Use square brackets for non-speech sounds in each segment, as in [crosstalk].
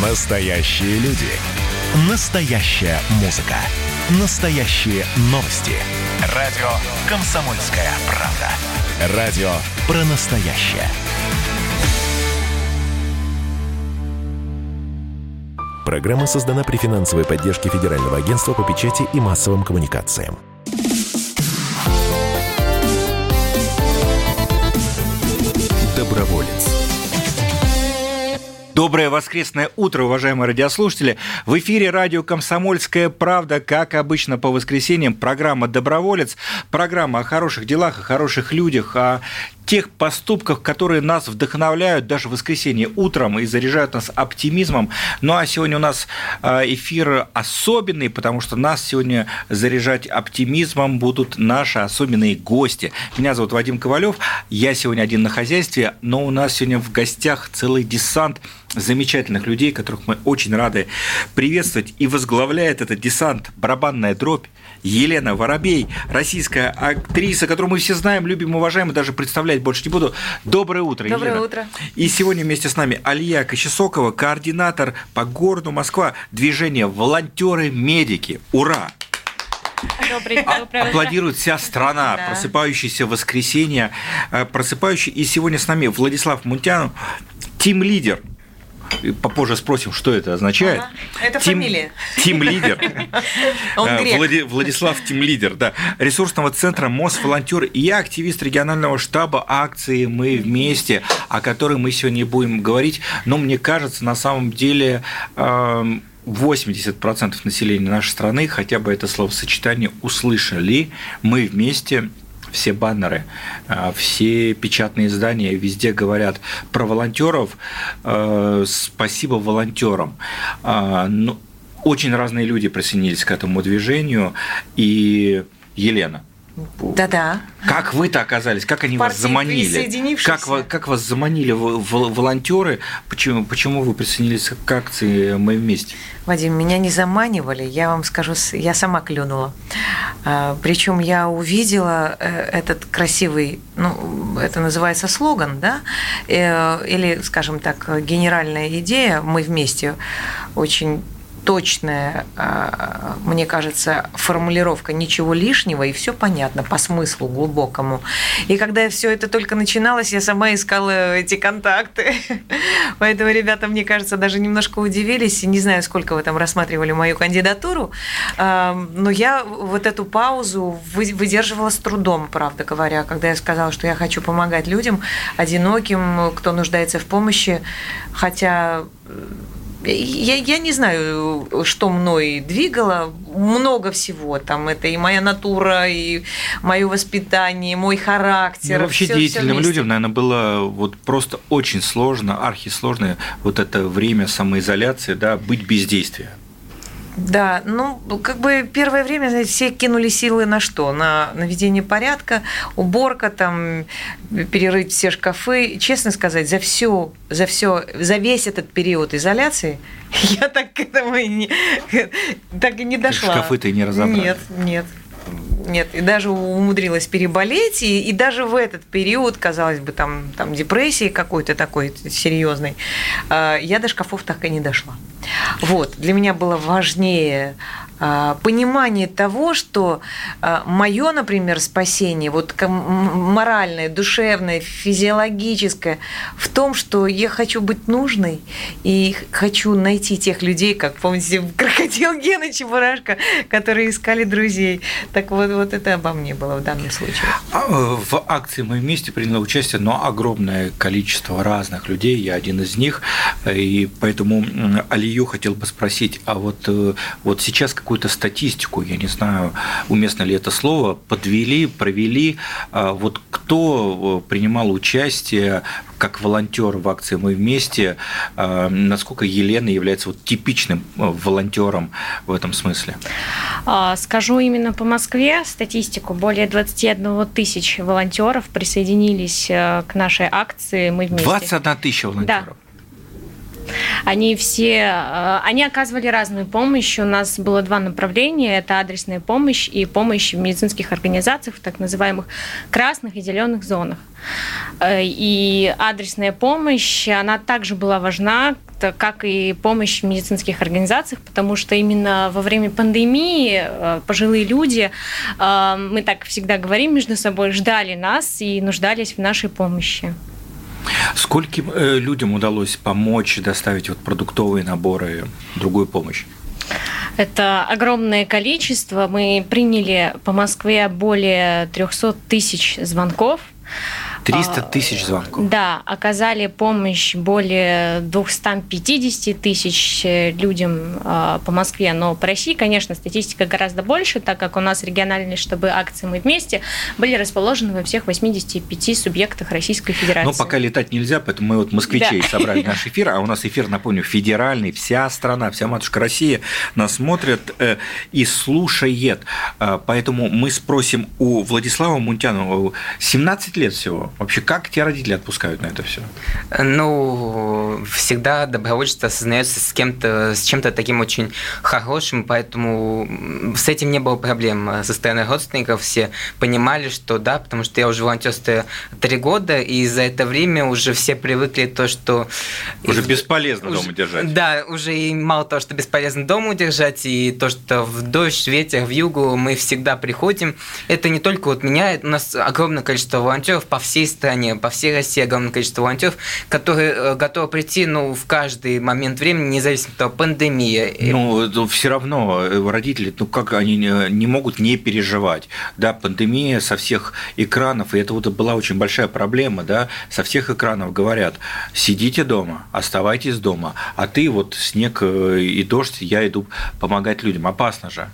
Настоящие люди. Настоящая музыка. Настоящие новости. Радио «Комсомольская правда». Радио про настоящее. Программа создана при финансовой поддержке Федерального агентства по печати и массовым коммуникациям. Доброе воскресное утро, уважаемые радиослушатели. В эфире радио «Комсомольская правда», как обычно по воскресеньям, программа «Доброволец», программа о хороших делах, о хороших людях, о тех поступках, которые нас вдохновляют даже в воскресенье утром и заряжают нас оптимизмом. Ну а сегодня у нас а, эфир особенный, потому что нас сегодня заряжать оптимизмом будут наши особенные гости. Меня зовут Вадим Ковалев, я сегодня один на хозяйстве, но у нас сегодня в гостях целый десант замечательных людей, которых мы очень рады приветствовать. И возглавляет этот десант барабанная дробь Елена Воробей, российская актриса, которую мы все знаем, любим, уважаем и даже представлять больше не буду. Доброе утро, Доброе Елена. утро. И сегодня вместе с нами Алия Кощесокова, координатор по городу Москва движения «Волонтеры-медики». Ура! Добрый, А- доброе утро. Аплодирует вся страна, Да. просыпающаяся в воскресенье, э, просыпающий. И сегодня с нами Владислав Мунтянов, тим-лидер. И Попозже спросим, что это означает. Ага. Это Тим- фамилия. Тим-лидер. [laughs] Э. Влади- Владислав Тимлидер, да. Ресурсного центра Мосволонтер и я активист регионального штаба акции «Мы вместе», о которой мы сегодня будем говорить. Но мне кажется, на самом деле эм, 80% населения нашей страны хотя бы это словосочетание услышали. Мы вместе все баннеры, э, все печатные издания везде говорят про волонтеров. Э, Спасибо волонтерам. А, ну, Очень разные люди присоединились к этому движению. И Елена, Да-да. как вы-то оказались, как они вас Партии заманили? присоединившихся. Как, как вас заманили волонтеры? Почему, почему вы присоединились к акции «Мы вместе»? Вадим, меня не заманивали, я вам скажу, я сама клюнула. Причем я увидела э, этот красивый, ну, это называется слоган, да, Э, или, скажем так, генеральная идея «Мы вместе» очень точная, а, мне кажется, формулировка ничего лишнего, и все понятно по смыслу глубокому. И когда все это только начиналось, я сама искала эти контакты. [laughs] Поэтому ребята, мне кажется, даже немножко удивились. Не знаю, сколько вы там рассматривали мою кандидатуру, а, но я вот эту паузу вы- выдерживала с трудом, правда говоря, когда я сказала, что я хочу помогать людям, одиноким, кто нуждается в помощи, хотя я, я не знаю, что мной двигало. Много всего. Там это и моя натура, и мое воспитание, мой характер. Ну, вообще всё деятельным вместе. людям, наверное, было вот просто очень сложно, архисложно вот это время самоизоляции, да, быть бездействия. Да, ну, как бы первое время, знаете, все кинули силы на что? На наведение порядка, уборка, там, перерыть все шкафы. Честно сказать, за все, за все, за весь этот период изоляции [laughs] я так к этому и не, [laughs] так и не дошла. Шкафы-то и не разобрали. Нет, нет. Нет, и даже умудрилась переболеть, и, и даже в этот период, казалось бы, там, там депрессии какой-то такой серьезной, э, я до шкафов так и не дошла. Вот, для меня было важнее понимание того, что мое, например, спасение, вот моральное, душевное, физиологическое, в том, что я хочу быть нужной и хочу найти тех людей, как, помните, [laughs] крокодил Гена Чебурашка, которые искали друзей. Так вот, вот это обо мне было в данном случае. А, э, В акции «Мы вместе» приняло участие но огромное количество разных людей, я один из них, и поэтому Алию хотел бы спросить, а вот, э, вот сейчас какую-то статистику, я не знаю, уместно ли это слово, подвели, провели, а вот кто э, принимал участие как волонтер в акции «Мы вместе», а, насколько Елена является вот типичным э, волонтером в этом смысле? А, Скажу именно по Москве статистику. Более 21 тысяч волонтеров присоединились э, к нашей акции «Мы вместе». 21 тысяча волонтеров. Они все, э, они оказывали разную помощь. У нас было два направления. Это адресная помощь и помощь в медицинских организациях в так называемых красных и зеленых зонах. Э, и адресная помощь, она также была важна, как и помощь в медицинских организациях, потому что именно во время пандемии э, пожилые люди, мы так всегда говорим между собой, ждали нас и нуждались в нашей помощи. Скольким э, людям удалось помочь доставить вот продуктовые наборы, другую помощь? Это огромное количество. Мы приняли по Москве более 300 тысяч звонков. 300 тысяч звонков. Да, оказали помощь более 250 тысяч э, людям а, по Москве, но по России, конечно, статистика гораздо больше, так как у нас региональные штабы акции «Мы вместе» были расположены во всех 85 субъектах Российской Федерации. Но пока летать нельзя, поэтому мы вот москвичей да. собрали [laughs] наш эфир, а у нас эфир, напомню, федеральный, вся страна, вся матушка Россия нас смотрит э, и слушает. А, поэтому мы спросим у Владислава Мунтянова, 17 лет всего, Вообще, как тебя родители отпускают на это все? Ну, всегда добровольчество осознается с кем-то, с чем-то таким очень хорошим, поэтому с этим не было проблем со стороны родственников. Все понимали, что да, потому что я уже волонтерствую три года, и за это время уже все привыкли то, что... Уже бесполезно уже, дома держать. Да, уже и мало того, что бесполезно дома удержать, и то, что в дождь, ветер, в югу мы всегда приходим. Это не только вот меня, у нас огромное количество волонтеров по всей стране, по всей России огромное количество волонтеров, которые э, готовы прийти ну, в каждый момент времени, независимо от того, пандемия. Ну, все равно э, родители, ну как они не могут не переживать, да, пандемия со всех экранов, и это вот была очень большая проблема, да, со всех экранов говорят, сидите дома, оставайтесь дома, а ты вот снег э, и дождь, я иду помогать людям, опасно же.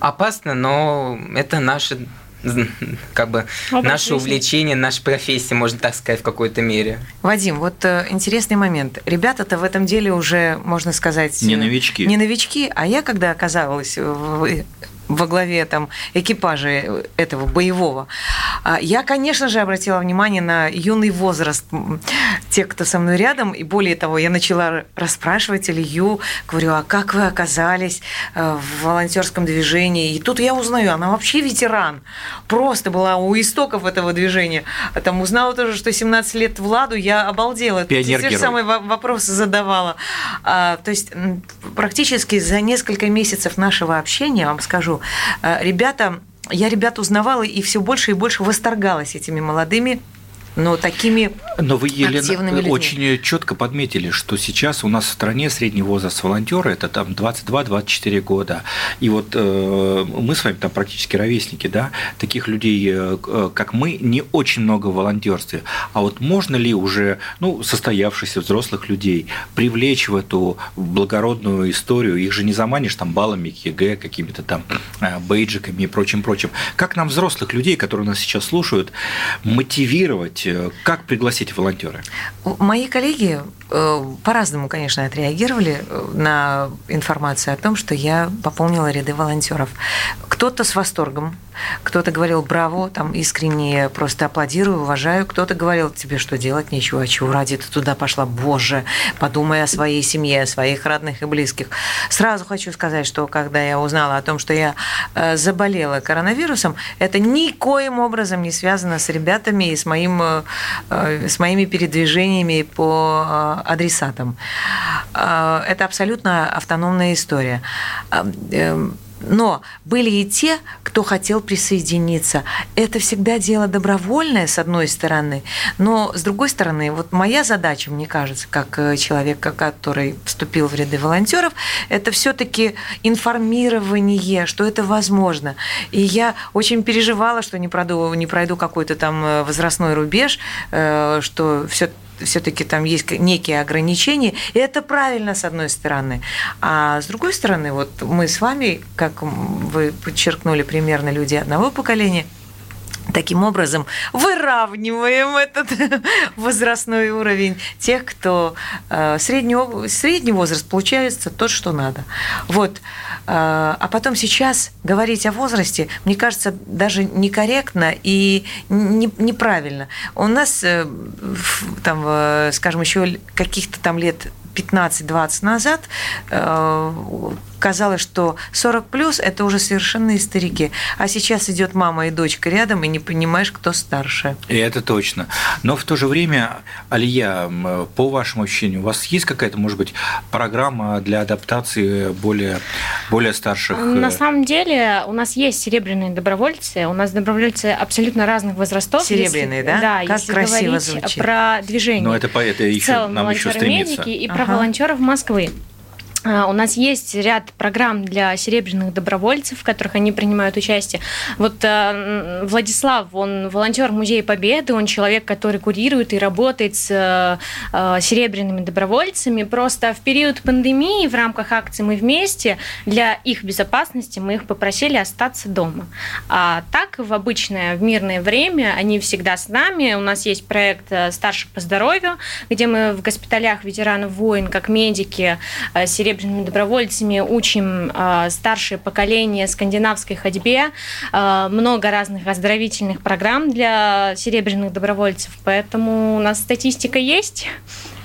Опасно, но это наши [laughs] как бы Образ наше жизни. увлечение, наша профессия, можно так сказать, в какой-то мере. Вадим, вот э, интересный момент. Ребята-то в этом деле уже, можно сказать... Не новички. Не новички, а я, когда оказалась в во главе там, экипажа этого боевого. А, я, конечно же, обратила внимание на юный возраст тех, кто со мной рядом. И более того, я начала расспрашивать Илью, говорю, а как вы оказались э, в волонтерском движении? И тут я узнаю, она вообще ветеран. Просто была у истоков этого движения. Там узнала тоже, что 17 лет Владу, я обалдела. Пионер Те же самые вопросы задавала. А, то есть практически за несколько месяцев нашего общения, вам скажу, скажу, э, ребята, я ребят узнавала и все больше и больше восторгалась этими молодыми но такими Но вы, Елена, очень четко подметили, что сейчас у нас в стране средний возраст волонтера это там 22-24 года. И вот э, мы с вами там практически ровесники, да, таких людей, э, э, как мы, не очень много в волонтерстве. А вот можно ли уже ну, состоявшихся взрослых людей привлечь в эту благородную историю? Их же не заманишь там баллами ЕГЭ, какими-то там э, бейджиками и прочим-прочим. Как нам взрослых людей, которые нас сейчас слушают, мотивировать Э, как пригласить волонтеры? Мои коллеги э, по-разному, конечно, отреагировали э, на информацию о том, что я пополнила ряды волонтеров. Кто-то с восторгом, кто-то говорил браво, там искренне просто аплодирую, уважаю. Кто-то говорил, тебе что делать, нечего, а чего ради ты туда пошла, боже, подумай о своей семье, о своих родных и близких. Сразу хочу сказать, что когда я узнала о том, что я заболела коронавирусом, это никоим образом не связано с ребятами и с моим Э, с моими передвижениями по э, адресатам. Э, это абсолютно автономная история. Но были и те, кто хотел присоединиться. Это всегда дело добровольное, с одной стороны, но с другой стороны, вот моя задача, мне кажется, как э, человека, который вступил в ряды волонтеров, это все-таки информирование, что это возможно. И я очень переживала, что не пройду, не пройду какой-то там э, возрастной рубеж, э, что все все-таки там есть некие ограничения, и это правильно с одной стороны. А с другой стороны, вот мы с вами, как вы подчеркнули, примерно люди одного поколения, Таким образом, выравниваем этот [laughs] возрастной уровень тех, кто э, средний, средний возраст получается тот, что надо. Вот. Э, а потом сейчас говорить о возрасте, мне кажется, даже некорректно и не, неправильно. У нас, э, там, скажем, еще каких-то там лет 15-20 назад казалось, что 40 плюс это уже совершенные старики. А сейчас идет мама и дочка рядом, и не понимаешь, кто старше. И это точно. Но в то же время, Алия, по вашему ощущению, у вас есть какая-то, может быть, программа для адаптации более, более старших? На самом деле у нас есть серебряные добровольцы, у нас добровольцы абсолютно разных возрастов. Серебряные, если, да? Да, как если красиво говорить звучит. про движение. Но это, это еще, целом, нам еще стремиться. медики и про Ага. волонтеров Москвы. А, У нас есть ряд программ для серебряных добровольцев, в которых они принимают участие. Вот э, Владислав, он волонтер Музея Победы, он человек, который курирует и работает с э, серебряными добровольцами. Просто в период пандемии в рамках акции «Мы вместе» для их безопасности мы их попросили остаться дома. А так, в обычное, в мирное время они всегда с нами. У нас есть проект э, «Старших по здоровью», где мы в госпиталях ветеранов войн, как медики, э, серебряными добровольцами учим э, старшее поколение скандинавской ходьбе. Э, Много разных оздоровительных программ для серебряных добровольцев, поэтому у нас статистика есть,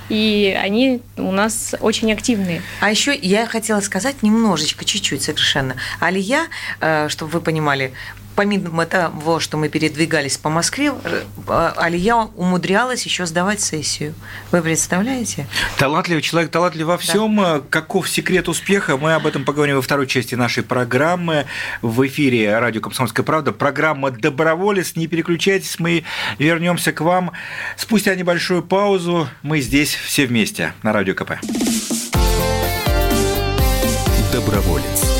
и они у нас очень активные. А еще я хотела сказать немножечко, чуть-чуть совершенно. Алия, э, чтобы вы понимали, помимо того, что мы передвигались по Москве, э, Алия умудрялась еще сдавать сессию. Вы представляете? Талантливый человек, талантлив во всем. Каков секрет успеха? Мы об этом поговорим во второй части нашей программы. В эфире радио «Комсомольская правда». Программа «Доброволец». Не переключайтесь, мы вернемся к вам. Спустя небольшую паузу мы здесь все вместе на Радио КП. Доброволец.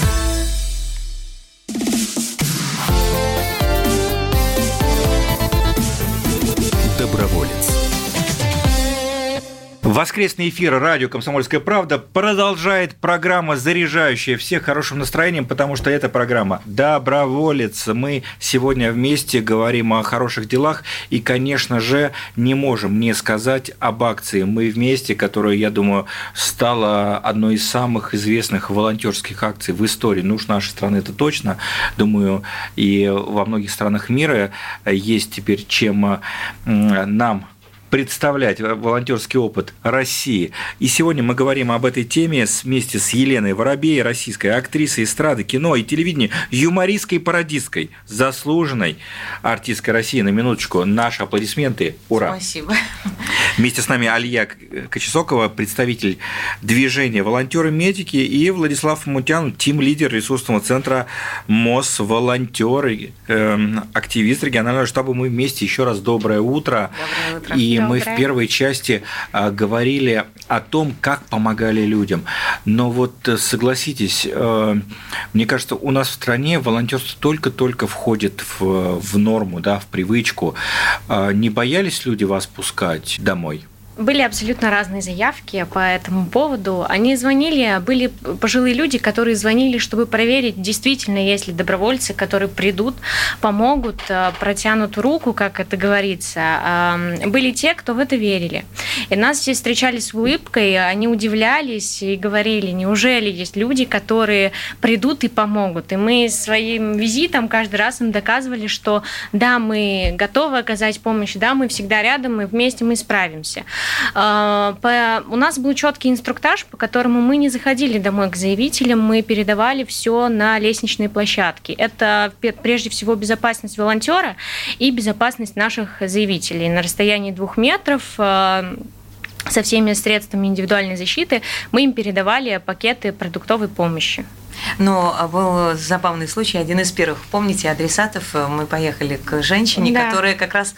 Воскресный эфир радио «Комсомольская правда» продолжает программа, заряжающая всех хорошим настроением, потому что эта программа «Доброволец». Мы сегодня вместе говорим о хороших делах и, конечно же, не можем не сказать об акции «Мы вместе», которая, я думаю, стала одной из самых известных волонтерских акций в истории. Ну уж нашей страны это точно. Думаю, и во многих странах мира есть теперь чем нам представлять волонтерский опыт России. И сегодня мы говорим об этой теме вместе с Еленой Воробей, российской актрисой эстрады, кино и телевидения, юмористской и пародисткой, заслуженной артисткой России. На минуточку, наши аплодисменты. Ура! Спасибо. Вместе с нами Алия Кочесокова, представитель движения «Волонтеры-медики» и Владислав Мутян, тим-лидер ресурсного центра МОС «Волонтеры», эм, активист регионального штаба «Мы вместе». Еще раз доброе утро. Доброе утро. И мы в Доброе. первой части а, говорили о том, как помогали людям. Но вот э, согласитесь, э, мне кажется, у нас в стране волонтерство только-только входит в, в норму, да, в привычку. А Не боялись люди вас пускать домой? Были абсолютно разные заявки по этому поводу. Они звонили, были пожилые люди, которые звонили, чтобы проверить, действительно, есть ли добровольцы, которые придут, помогут, э, протянут руку, как это говорится. Были те, кто в это верили. И нас все встречали с улыбкой, они удивлялись и говорили, неужели есть люди, которые придут и помогут. И мы своим визитом каждый раз им доказывали, что да, мы готовы оказать помощь, да, мы всегда рядом, мы вместе мы справимся. А, по- У нас был четкий инструктаж, по которому мы не заходили домой к заявителям, мы передавали все на лестничные площадки. Это прежде всего безопасность волонтера и безопасность наших заявителей. На расстоянии двух метров а, со всеми средствами индивидуальной защиты мы им передавали пакеты продуктовой помощи. Но а, был забавный случай. Один из первых, помните, адресатов, э, мы поехали к женщине, Да. которая как раз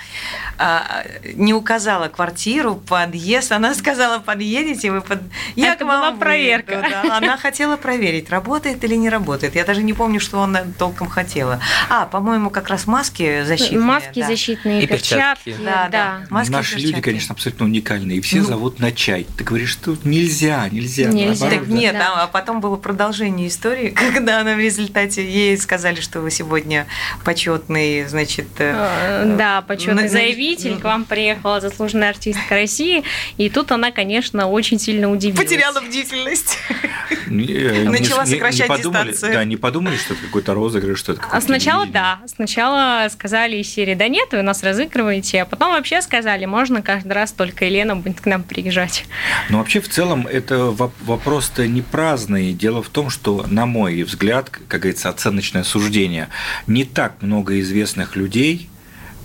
а, не указала квартиру, подъезд. Она сказала, подъедете, вы под... Я Это к вам была выйду». проверка. Да. Она хотела проверить, работает или не работает. Я даже не помню, что она толком хотела. А, по-моему, как раз маски защитные. Маски да. защитные, И перчатки. перчатки. Да, да. Маски, Наши люди, перчатки. конечно, абсолютно уникальные. И все Ну. зовут на чай. Ты говоришь, что нельзя, нельзя. Нельзя. наоборот, Так да. нет, Да. а а потом было продолжение истории. Истории, [laughs] когда она в результате ей сказали, что вы сегодня почетный, значит... Э, э, да, почетный заявитель, к вам приехала заслуженная артистка России, и тут она, конечно, очень сильно удивилась. Потеряла бдительность. [laughs] Начала сокращать дистанцию. Да, не подумали, что это какой-то розыгрыш, что это А сначала да, сначала сказали из серии, да нет, вы нас разыгрываете, а потом вообще сказали, можно каждый раз только Елена будет к нам приезжать. Но вообще в целом это вопрос-то не праздный. Дело в том, что, на мой взгляд, как говорится, оценочное суждение, не так много известных людей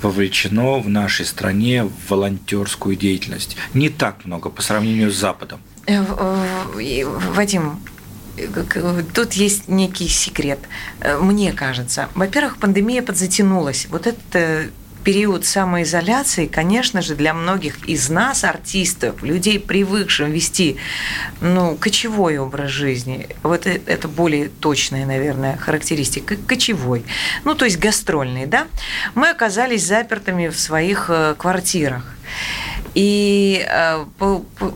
вовлечено в нашей стране в волонтерскую деятельность. Не так много по сравнению с Западом. Э, Вадим, тут есть некий секрет, э, мне кажется. Во-первых, пандемия подзатянулась. Вот это период самоизоляции, конечно же, для многих из нас, артистов, людей, привыкших вести ну, кочевой образ жизни, вот э, это более точная, наверное, характеристика, кочевой, ну, то есть гастрольный, да, мы оказались запертыми в своих э, квартирах. И э,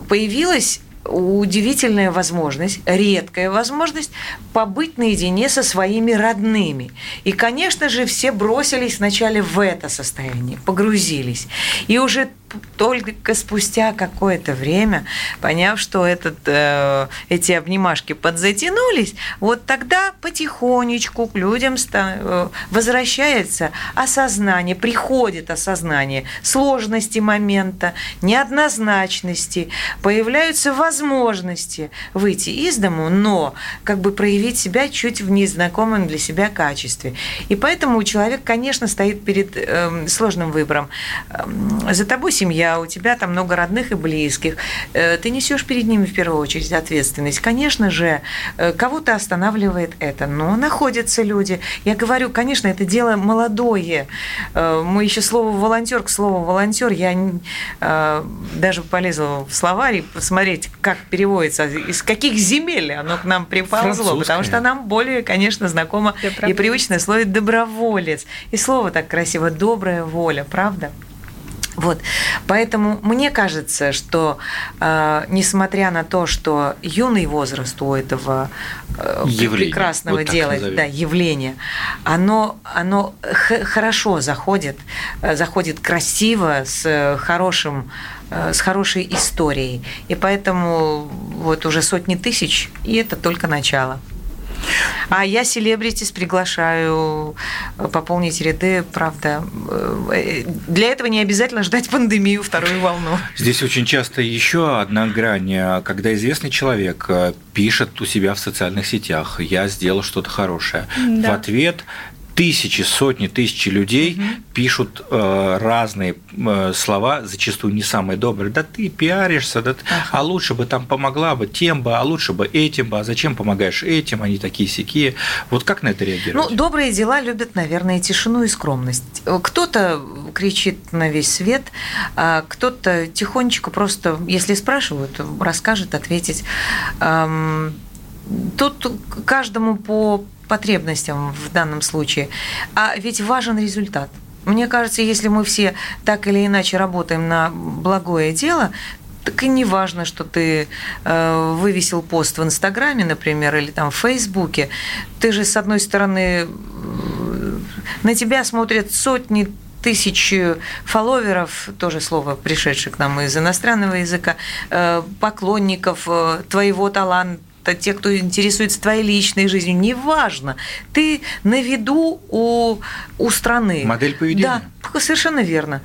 появилась удивительная возможность, редкая возможность побыть наедине со своими родными. И, конечно же, все бросились вначале в это состояние, погрузились. И уже только спустя какое-то время, поняв, что этот, э, эти обнимашки подзатянулись, вот тогда потихонечку к людям э, возвращается осознание, приходит осознание сложности момента, неоднозначности, появляются возможности выйти из дому, но как бы проявить себя чуть в незнакомом для себя качестве. И поэтому человек, конечно, стоит перед э, сложным выбором. Эм, за тобой семья, у тебя там много родных и близких, э, ты несешь перед ними в первую очередь ответственность. Конечно же, э, кого-то останавливает это, но находятся люди. Я говорю, конечно, это дело молодое. Э, мы еще слово волонтер к слову волонтер, я даже полезла в словарь посмотреть, как переводится, из каких земель оно к нам приползло, потому что нам более, конечно, знакомо и привычное слово доброволец. И слово так красиво добрая воля, правда? Вот. Поэтому мне кажется, что э, несмотря на то, что юный возраст у этого э, явление, прекрасного вот дела, да, явления, оно, оно хорошо заходит, э, заходит красиво, с хорошим э, с хорошей историей. И поэтому вот уже сотни тысяч, и это только начало. А я селебритис приглашаю э, пополнить ряды, правда. Э, для этого не обязательно ждать пандемию, вторую волну. Здесь очень часто еще одна грань, э, когда известный человек пишет у себя в социальных сетях, я сделал что-то хорошее. Да. В ответ тысячи, сотни, тысячи людей угу. пишут э, разные э, слова, зачастую не самые добрые. Да ты пиаришься, да ты, ага. а лучше бы там помогла бы тем бы, а лучше бы этим бы, а зачем помогаешь этим, они такие сякие. Вот как на это реагировать? Ну, добрые дела любят, наверное, тишину и скромность. Кто-то кричит на весь свет, а кто-то тихонечко просто, если спрашивают, расскажет, ответить. Тут каждому по потребностям в данном случае. А ведь важен результат. Мне кажется, если мы все так или иначе работаем на благое дело, так и не важно, что ты э, вывесил пост в Инстаграме, например, или там в Фейсбуке. Ты же, с одной стороны, на тебя смотрят сотни тысяч фолловеров, тоже слово, пришедших к нам из иностранного языка, э, поклонников э, твоего таланта, те, кто интересуется твоей личной жизнью, неважно. Ты на виду у, у страны. Модель поведения. Да, совершенно верно.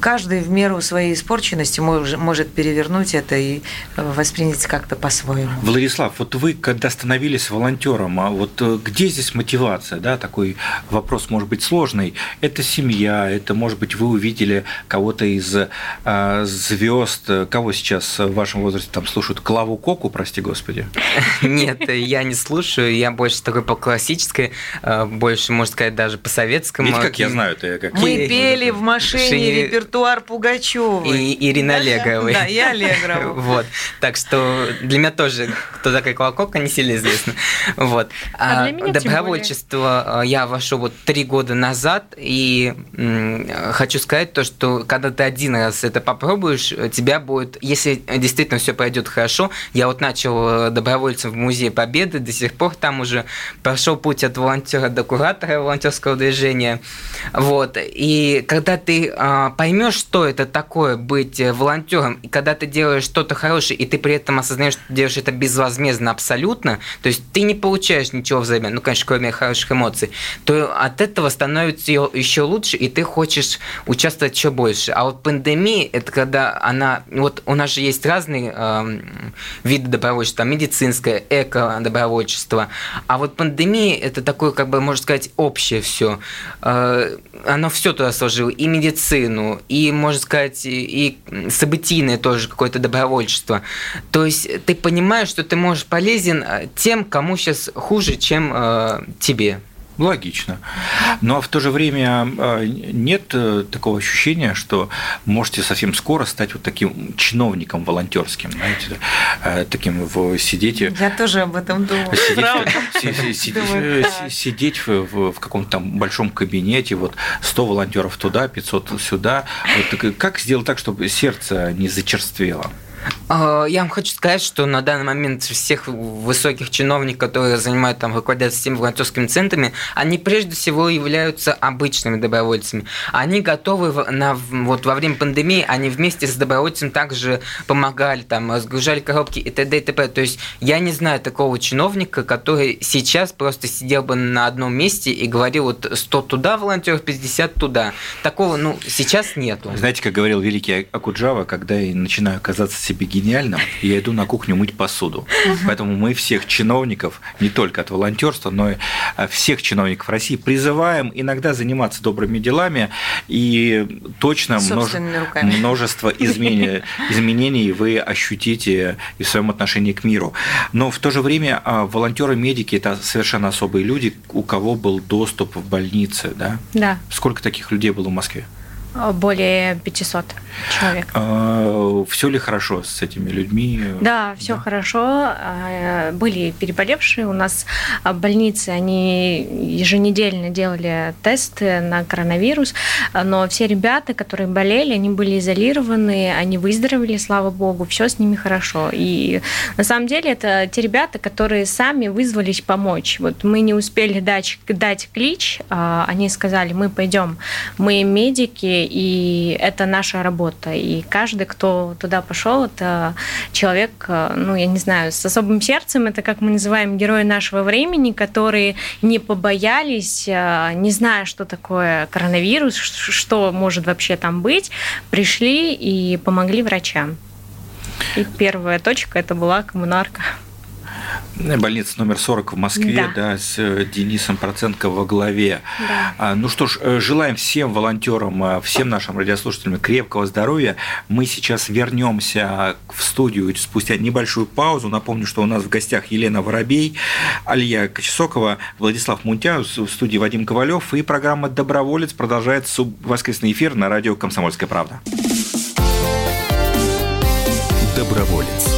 Каждый в меру своей испорченности может перевернуть это и воспринять как-то по-своему. Владислав, вот вы, когда становились волонтером, а вот э, где здесь мотивация? Да, такой вопрос может быть сложный. Это семья, это, может быть, вы увидели кого-то из а, звезд, кого сейчас в вашем возрасте там слушают? Клаву Коку, прости господи? [laughs] Нет, я не слушаю, я больше такой по классической, больше, можно сказать, даже по советскому. Видите, как я знаю, это как... Мы пели в машине и репертуар Пугачевой. И Ирина Аллегровой. Да, и Аллегрова. [laughs] Вот. Так что для меня тоже, кто такая Колокока, не сильно известно. Вот. А для меня тем Добровольчество я вошел вот три года назад, и хочу сказать то, что когда ты один раз это попробуешь, тебя будет, если действительно все пойдет хорошо, я вот начал э, добровольцем в Музее Победы, до сих пор там уже прошел путь от волонтера до куратора волонтерского движения. Вот. И когда ты а, поймешь, что это такое быть э, волонтером, и когда ты делаешь что-то хорошее, и ты при этом осознаешь, что делаешь это безвозмездно абсолютно, то есть ты не получаешь ничего взамен, ну, конечно, кроме хороших эмоций, то от этого становится еще лучше, и ты хочешь участвовать еще больше. А вот пандемия, это когда она... Вот у нас же есть разные э, виды добровольчества, медицинское, эко-добровольчество, а вот пандемия, это такое, как бы, можно сказать, общее все. Э, оно все туда сложило, и медицину, и, можно сказать, и событийное тоже какое-то добровольчество. То есть ты понимаешь, что ты можешь полезен э, тем, кому сейчас хуже, чем э, тебе. Логично. Но в то же время э, нет э, такого ощущения, что можете совсем скоро стать вот таким чиновником волонтерским, знаете, э, таким в сидеть. Я тоже об этом думала. Сидеть, сидеть, сидеть в, в каком-то там большом кабинете, вот 100 волонтеров туда, 500 сюда. Вот, как сделать так, чтобы сердце не зачерствело? А, я вам хочу сказать, что на данный момент всех высоких чиновников, которые занимают там, руководят всеми волонтерскими центрами, они прежде всего являются обычными добровольцами. Они готовы на, вот во время пандемии, они вместе с добровольцем также помогали, там, разгружали коробки и т.д. и т.п. То есть я не знаю такого чиновника, который сейчас просто сидел бы на одном месте и говорил вот 100 туда волонтеров, 50 туда. Такого, ну, сейчас нету. Знаете, как говорил великий Акуджава, когда я начинаю казаться себе гениальным, я иду на кухню мыть посуду. Поэтому мы всех чиновников, не только от волонтерства, но и а, всех чиновников России призываем иногда заниматься добрыми делами, и точно множество изменений, [laughs] изменений вы ощутите и в своем отношении к миру. Но в то же время а, волонтеры-медики – это совершенно особые люди, у кого был доступ в больницы, да? Да. Сколько таких людей было в Москве? Более 500 человек. А, все ли хорошо с этими людьми? Да, все да. хорошо. А, были переболевшие. У нас в больнице они еженедельно делали тесты на коронавирус, но все ребята, которые болели, они были изолированы, они выздоровели, слава богу, все с ними хорошо. И на самом деле это те ребята, которые сами вызвались помочь. Вот мы не успели дать, дать клич, а, они сказали, мы пойдем, мы медики, и это наша работа. И каждый, кто туда пошел, это человек, э, ну, я не знаю, с особым сердцем, это, как мы называем, герои нашего времени, которые не побоялись, э, не зная, что такое коронавирус, что может вообще там быть, пришли и помогли врачам. И первая точка это была коммунарка. Больница номер 40 в Москве, да, да с э, Денисом Проценко во главе. Да. А, ну что ж, э, желаем всем волонтерам, э, всем нашим радиослушателям крепкого здоровья. Мы сейчас вернемся в студию спустя небольшую паузу. Напомню, что у нас в гостях Елена Воробей, Алия Кочесокова, Владислав Мунтя, в студии Вадим Ковалев. И программа «Доброволец» продолжает воскресный эфир на радио «Комсомольская правда». Доброволец.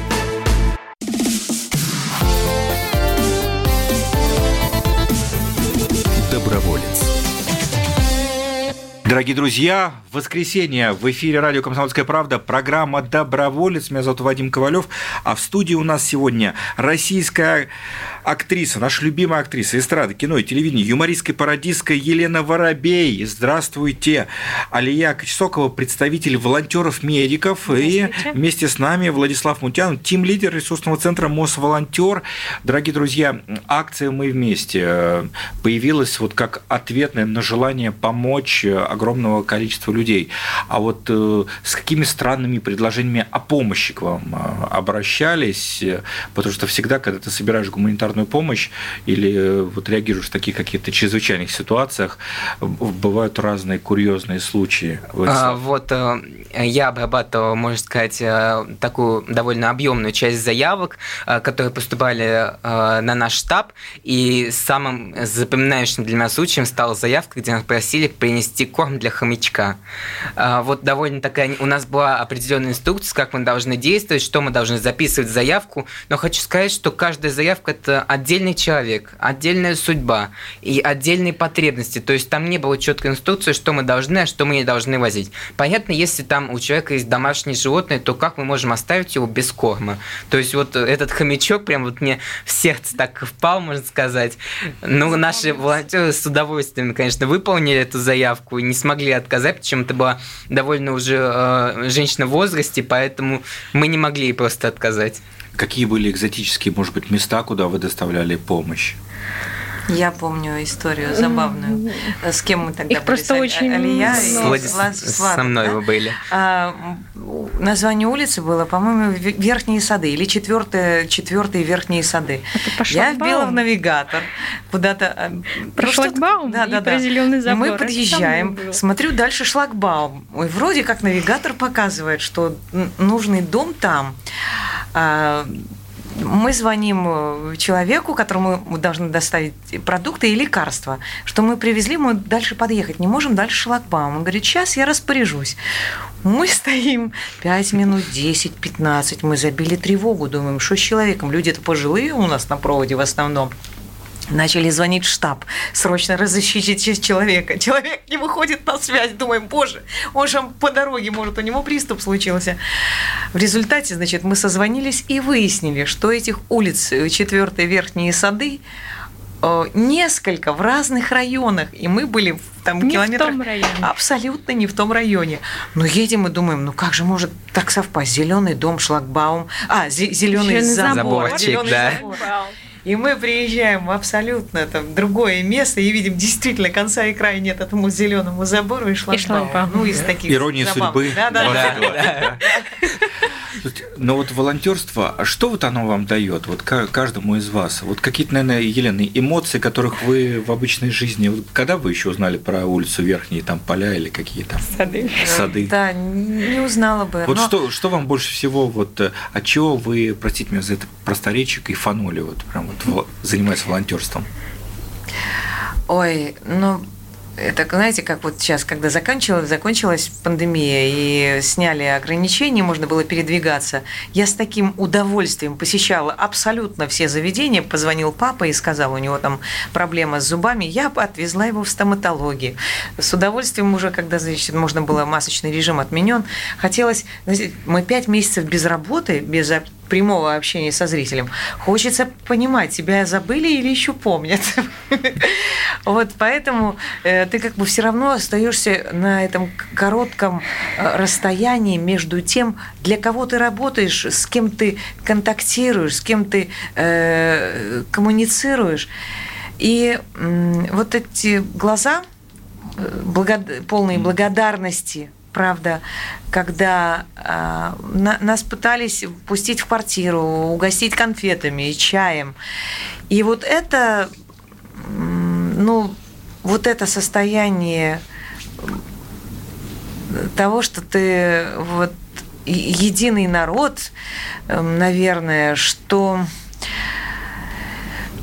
Дорогие друзья, в воскресенье в эфире радио «Комсомольская правда» программа «Доброволец». Меня зовут Вадим Ковалев, а в студии у нас сегодня российская актриса, наша любимая актриса эстрады, кино и телевидения, юмористская пародистка Елена Воробей. Здравствуйте. Алия Кочесокова, представитель волонтеров-медиков. И вместе с нами Владислав Мутян, тим-лидер ресурсного центра Мосволонтер. Дорогие друзья, акция «Мы вместе» появилась вот как ответная на желание помочь огромному огромного количества людей. А вот э, с какими странными предложениями о помощи к вам э, обращались? Потому что всегда, когда ты собираешь гуманитарную помощь или вот реагируешь в таких каких-то чрезвычайных ситуациях, бывают разные курьезные случаи. А, вот я обрабатывал, можно сказать, такую довольно объемную часть заявок, которые поступали на наш штаб, и самым запоминающим для меня случаем стала заявка, где нас просили принести корм для хомячка. А, вот довольно такая... У нас была определенная инструкция, как мы должны действовать, что мы должны записывать в заявку, но хочу сказать, что каждая заявка – это отдельный человек, отдельная судьба и отдельные потребности. То есть там не было четкой инструкции, что мы должны, а что мы не должны возить. Понятно, если там у человека есть домашнее животное, то как мы можем оставить его без корма? То есть вот этот хомячок прям вот мне в сердце так впал, можно сказать. Ну, наши волонтеры с удовольствием, конечно, выполнили эту заявку и не смогли отказать, причем это была довольно уже э, женщина в возрасте, поэтому мы не могли ей просто отказать. Какие были экзотические, может быть, места, куда вы доставляли помощь? Я помню историю забавную. С кем мы тогда Их были? просто очень Алия с, Влад... Со мной да? вы были. А, название улицы было, по-моему, Верхние сады или четвертые, четвертые Верхние сады. Я вбила в навигатор куда-то. А, про ну, шлагбаум да, да, да. про зеленый забор. Мы подъезжаем, смотрю дальше шлагбаум. И вроде как навигатор показывает, что нужный дом там а, мы звоним э, человеку, которому мы должны доставить продукты и лекарства, что мы привезли, мы дальше подъехать не можем, дальше шлагбаум. Он говорит, сейчас я распоряжусь. Мы [laughs] стоим 5 минут, 10, 15, мы забили тревогу, думаем, что с человеком? Люди-то пожилые у нас на проводе в основном. Начали звонить в штаб, срочно разыщите человека. Человек не выходит на связь, думаем, боже, он же по дороге, может, у него приступ случился. В результате, значит, мы созвонились и выяснили, что этих улиц, э, четвертые верхние сады, э, несколько в разных районах, и мы были там не километрах... в том районе. Абсолютно не в том районе. Но едем и думаем, ну как же может так совпасть? Зеленый дом, шлагбаум, а, зеленый забор. Заборчик, зеленый да. забор. И мы приезжаем в абсолютно там другое место и видим действительно конца и края нет этому зеленому забору и шлагбауму. Ну, из таких Ирония забав. судьбы. Да, да, да. [laughs] Но вот волонтерство, а что вот оно вам дает, вот каждому из вас? Вот какие-то, наверное, Елена, эмоции, которых вы в обычной жизни, вот когда вы еще узнали про улицу Верхние, там поля или какие то сады? Сады. Да, не узнала бы. Вот но... что, что вам больше всего, вот э, от чего вы, простите меня за это просторечие, кайфанули, вот прям вот занимаясь волонтерством? Ой, ну это, знаете, как вот сейчас, когда закончилась, закончилась пандемия и сняли ограничения, можно было передвигаться, я с таким удовольствием посещала абсолютно все заведения, позвонил папа и сказал, у него там проблема с зубами, я отвезла его в стоматологию. С удовольствием уже, когда, значит, можно было масочный режим отменен, хотелось, знаете, мы пять месяцев без работы, без прямого общения со зрителем. Хочется понимать, тебя забыли или еще помнят. [laughs] Вот поэтому э, ты как бы все равно остаешься на этом коротком э, расстоянии между тем, для кого ты работаешь, с кем ты контактируешь, с кем ты э, коммуницируешь. И вот эти глаза, полные благодарности правда, когда э, на, нас пытались пустить в квартиру, угостить конфетами и чаем. И вот это, ну, вот это состояние того, что ты вот единый народ, наверное, что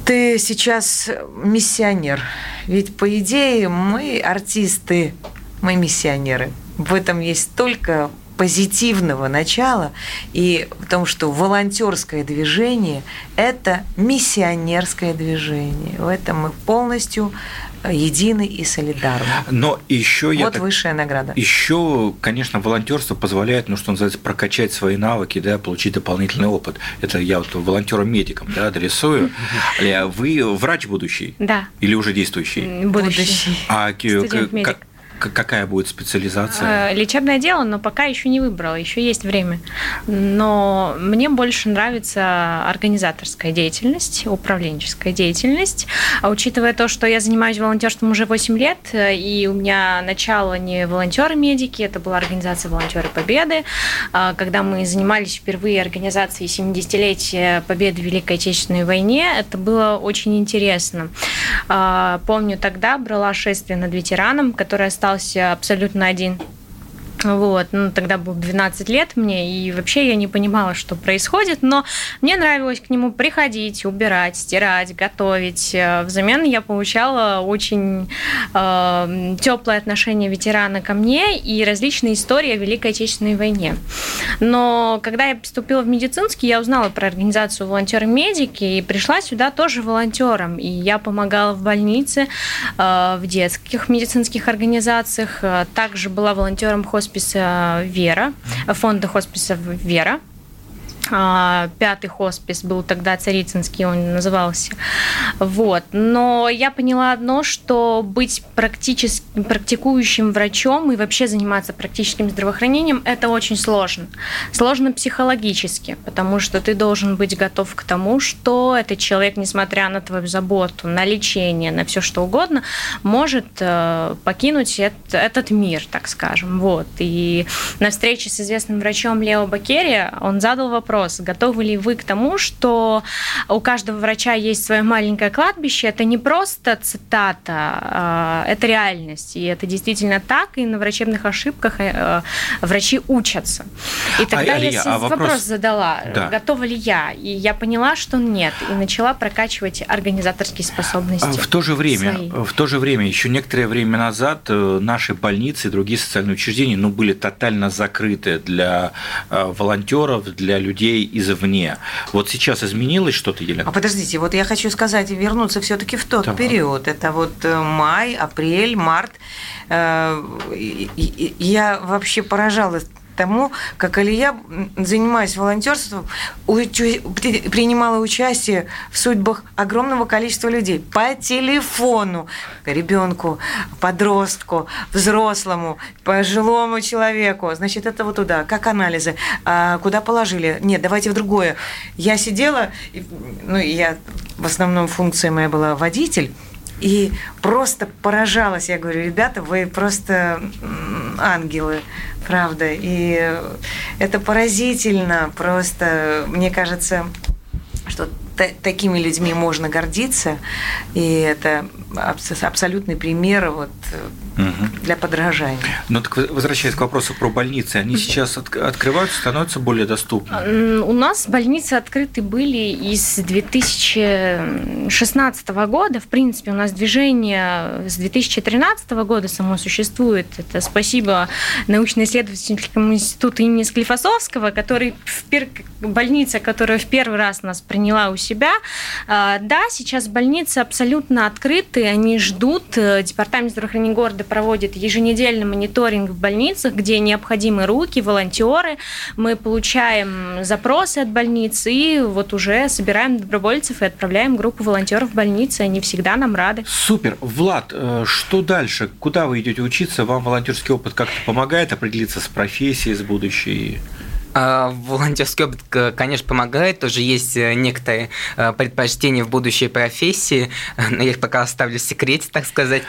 ты сейчас миссионер. Ведь, по идее, мы артисты, мы миссионеры в этом есть столько позитивного начала и в том, что волонтерское движение – это миссионерское движение. В этом мы полностью едины и солидарны. Но еще я вот так... высшая награда. Еще, конечно, волонтерство позволяет, ну что называется, прокачать свои навыки, да, получить дополнительный опыт. Это я вот волонтером-медиком, да, адресую. Вы врач будущий? Да. Или уже действующий? Будущий. А Студент-медик. Какая будет специализация? Э, лечебное дело, но пока еще не выбрала, еще есть время. Но мне больше нравится организаторская деятельность, управленческая деятельность. А учитывая то, что я занимаюсь волонтерством уже 8 лет, э, и у меня начало не волонтеры-медики, это была организация «Волонтеры Победы», а, когда мы занимались впервые организацией 70-летия Победы в Великой Отечественной войне, это было очень интересно. А, помню, тогда брала шествие над ветераном, который остался абсолютно один вот, ну, тогда был 12 лет мне, и вообще я не понимала, что происходит, но мне нравилось к нему приходить, убирать, стирать, готовить. Э, взамен я получала очень э, теплое отношение ветерана ко мне и различные истории о Великой Отечественной войне. Но когда я поступила в медицинский, я узнала про организацию волонтеры-медики и пришла сюда тоже волонтером. И я помогала в больнице, э, в детских медицинских организациях, э, также была волонтером хоспиталя хосписа «Вера», фонда хосписа «Вера». А, пятый хоспис был тогда Царицынский, он назывался. Вот. Но я поняла одно, что быть практически, практикующим врачом и вообще заниматься практическим здравоохранением – это очень сложно. Сложно психологически, потому что ты должен быть готов к тому, что этот человек, несмотря на твою заботу, на лечение, на все что угодно, может э, покинуть этот мир, так скажем. Вот. И на встрече с известным врачом Лео Бакери он задал вопрос, вопрос, готовы ли вы к тому, что у каждого врача есть свое маленькое кладбище, это не просто цитата, а, это реальность, и это действительно так, и на врачебных ошибках э, врачи учатся. И тогда а, я Алия, а вопрос... вопрос задала, да. готова ли я, и я поняла, что нет, и начала прокачивать организаторские способности. В то же время, свои. в то же время, еще некоторое время назад э, наши больницы и другие социальные учреждения, ну, были тотально закрыты для э, волонтеров, для людей людей извне. Вот сейчас изменилось что-то, Елена? А подождите, вот я хочу сказать, вернуться все-таки в тот так. период. Это вот э, май, апрель, март. Э, я вообще поражалась тому, как Алия, занимаясь волонтерством, принимала участие в судьбах огромного количества людей по телефону, ребенку, подростку, взрослому, пожилому человеку. Значит, это вот туда. Как анализы? А куда положили? Нет, давайте в другое. Я сидела, ну, я в основном функция моя была водитель, и просто поражалась. Я говорю, ребята, вы просто ангелы, правда. И это поразительно. Просто, мне кажется, что такими людьми можно гордиться. И это абсолютный пример вот, угу. для подражания. Ну так возвращаясь к вопросу про больницы, они сейчас от, открываются, становятся более доступны? У нас больницы открыты были из 2016 года. В принципе, у нас движение с 2013 года само существует. Это спасибо научно-исследовательскому институту имени Склифосовского, который в пер... больница, которая в первый раз нас приняла у себя. А, да, сейчас больницы абсолютно открыты они ждут. Э, Департамент здравоохранения города проводит еженедельный мониторинг в больницах, где необходимы руки, волонтеры. Мы получаем запросы от больницы и вот уже собираем добровольцев и отправляем группу волонтеров в больницы. Они всегда нам рады. Супер. Влад, э, что дальше? Куда вы идете учиться? Вам волонтерский опыт как-то помогает определиться с профессией, с будущей? А, волонтерский опыт, конечно, помогает. Тоже есть э, некоторые э, предпочтения в будущей профессии, [laughs] но я их пока оставлю в секрете, так сказать.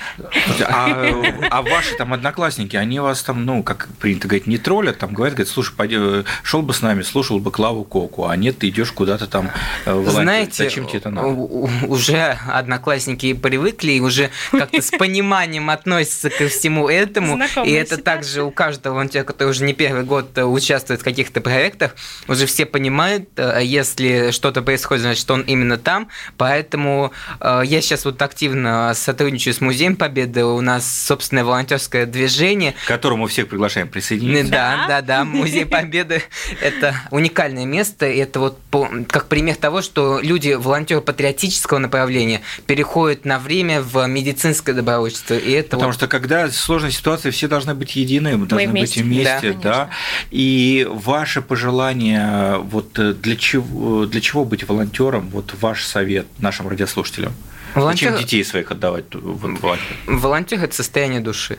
А, а ваши там одноклассники, они вас там, ну, как принято говорить, не троллят, там говорят, говорят, слушай, пойди, шел бы с нами, слушал бы Клаву Коку, а нет, ты идешь куда-то там э. Знаете, Зачем тебе это надо? уже одноклассники привыкли и уже как-то с пониманием относятся ко всему этому. И это также у каждого волонтера, который уже не первый год участвует в каких каких-то проектах уже все понимают, э, если что-то происходит, значит, он именно там. Поэтому э, я сейчас вот активно сотрудничаю с Музеем Победы. У нас собственное волонтерское движение. К которому всех приглашаем присоединиться. Да, да, да. Музей Победы – это уникальное место. Это вот как пример того, что люди, волонтеры патриотического направления, переходят на время в медицинское добровольчество. И это Потому вот... что когда сложная ситуация, все должны быть едины, мы должны вместе. быть вместе. Да, да. И в ваше пожелание, вот э, для чего, для чего быть волонтером, вот ваш совет нашим радиослушателям? Волонтер... Зачем детей своих отдавать волонтер? Волонтер – это состояние души.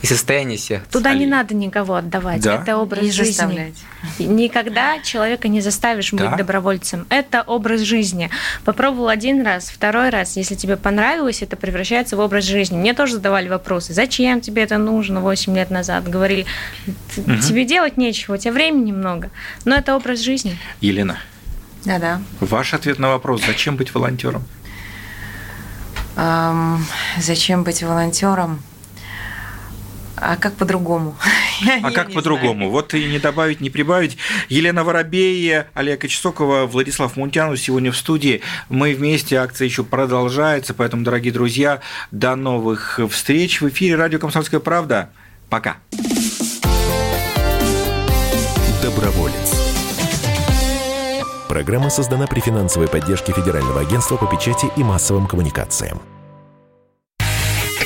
И состояние сердца. Туда не надо никого отдавать. Да? Это образ Не жизни. заставлять. Никогда человека не заставишь Да. быть добровольцем. Это образ жизни. Попробовал один раз, второй раз. Если тебе понравилось, это превращается в образ жизни. Мне тоже задавали вопросы. Зачем тебе это нужно 8 лет назад? Говорили, «Т- тебе делать нечего, у тебя времени много. Но это образ жизни. Елена, Да-да. ваш ответ на вопрос, зачем быть волонтером? Ам, зачем быть волонтером? А как по-другому? [laughs] А как по-другому? Вот и не добавить, не прибавить. Елена Воробей, Олег Кочесокова, Владислав Мунтянов сегодня в студии. Мы вместе, акция еще продолжается, поэтому, дорогие друзья, до новых встреч в эфире радио «Комсомольская правда». Пока. Доброволец. Программа создана при финансовой поддержке Федерального агентства по печати и массовым коммуникациям.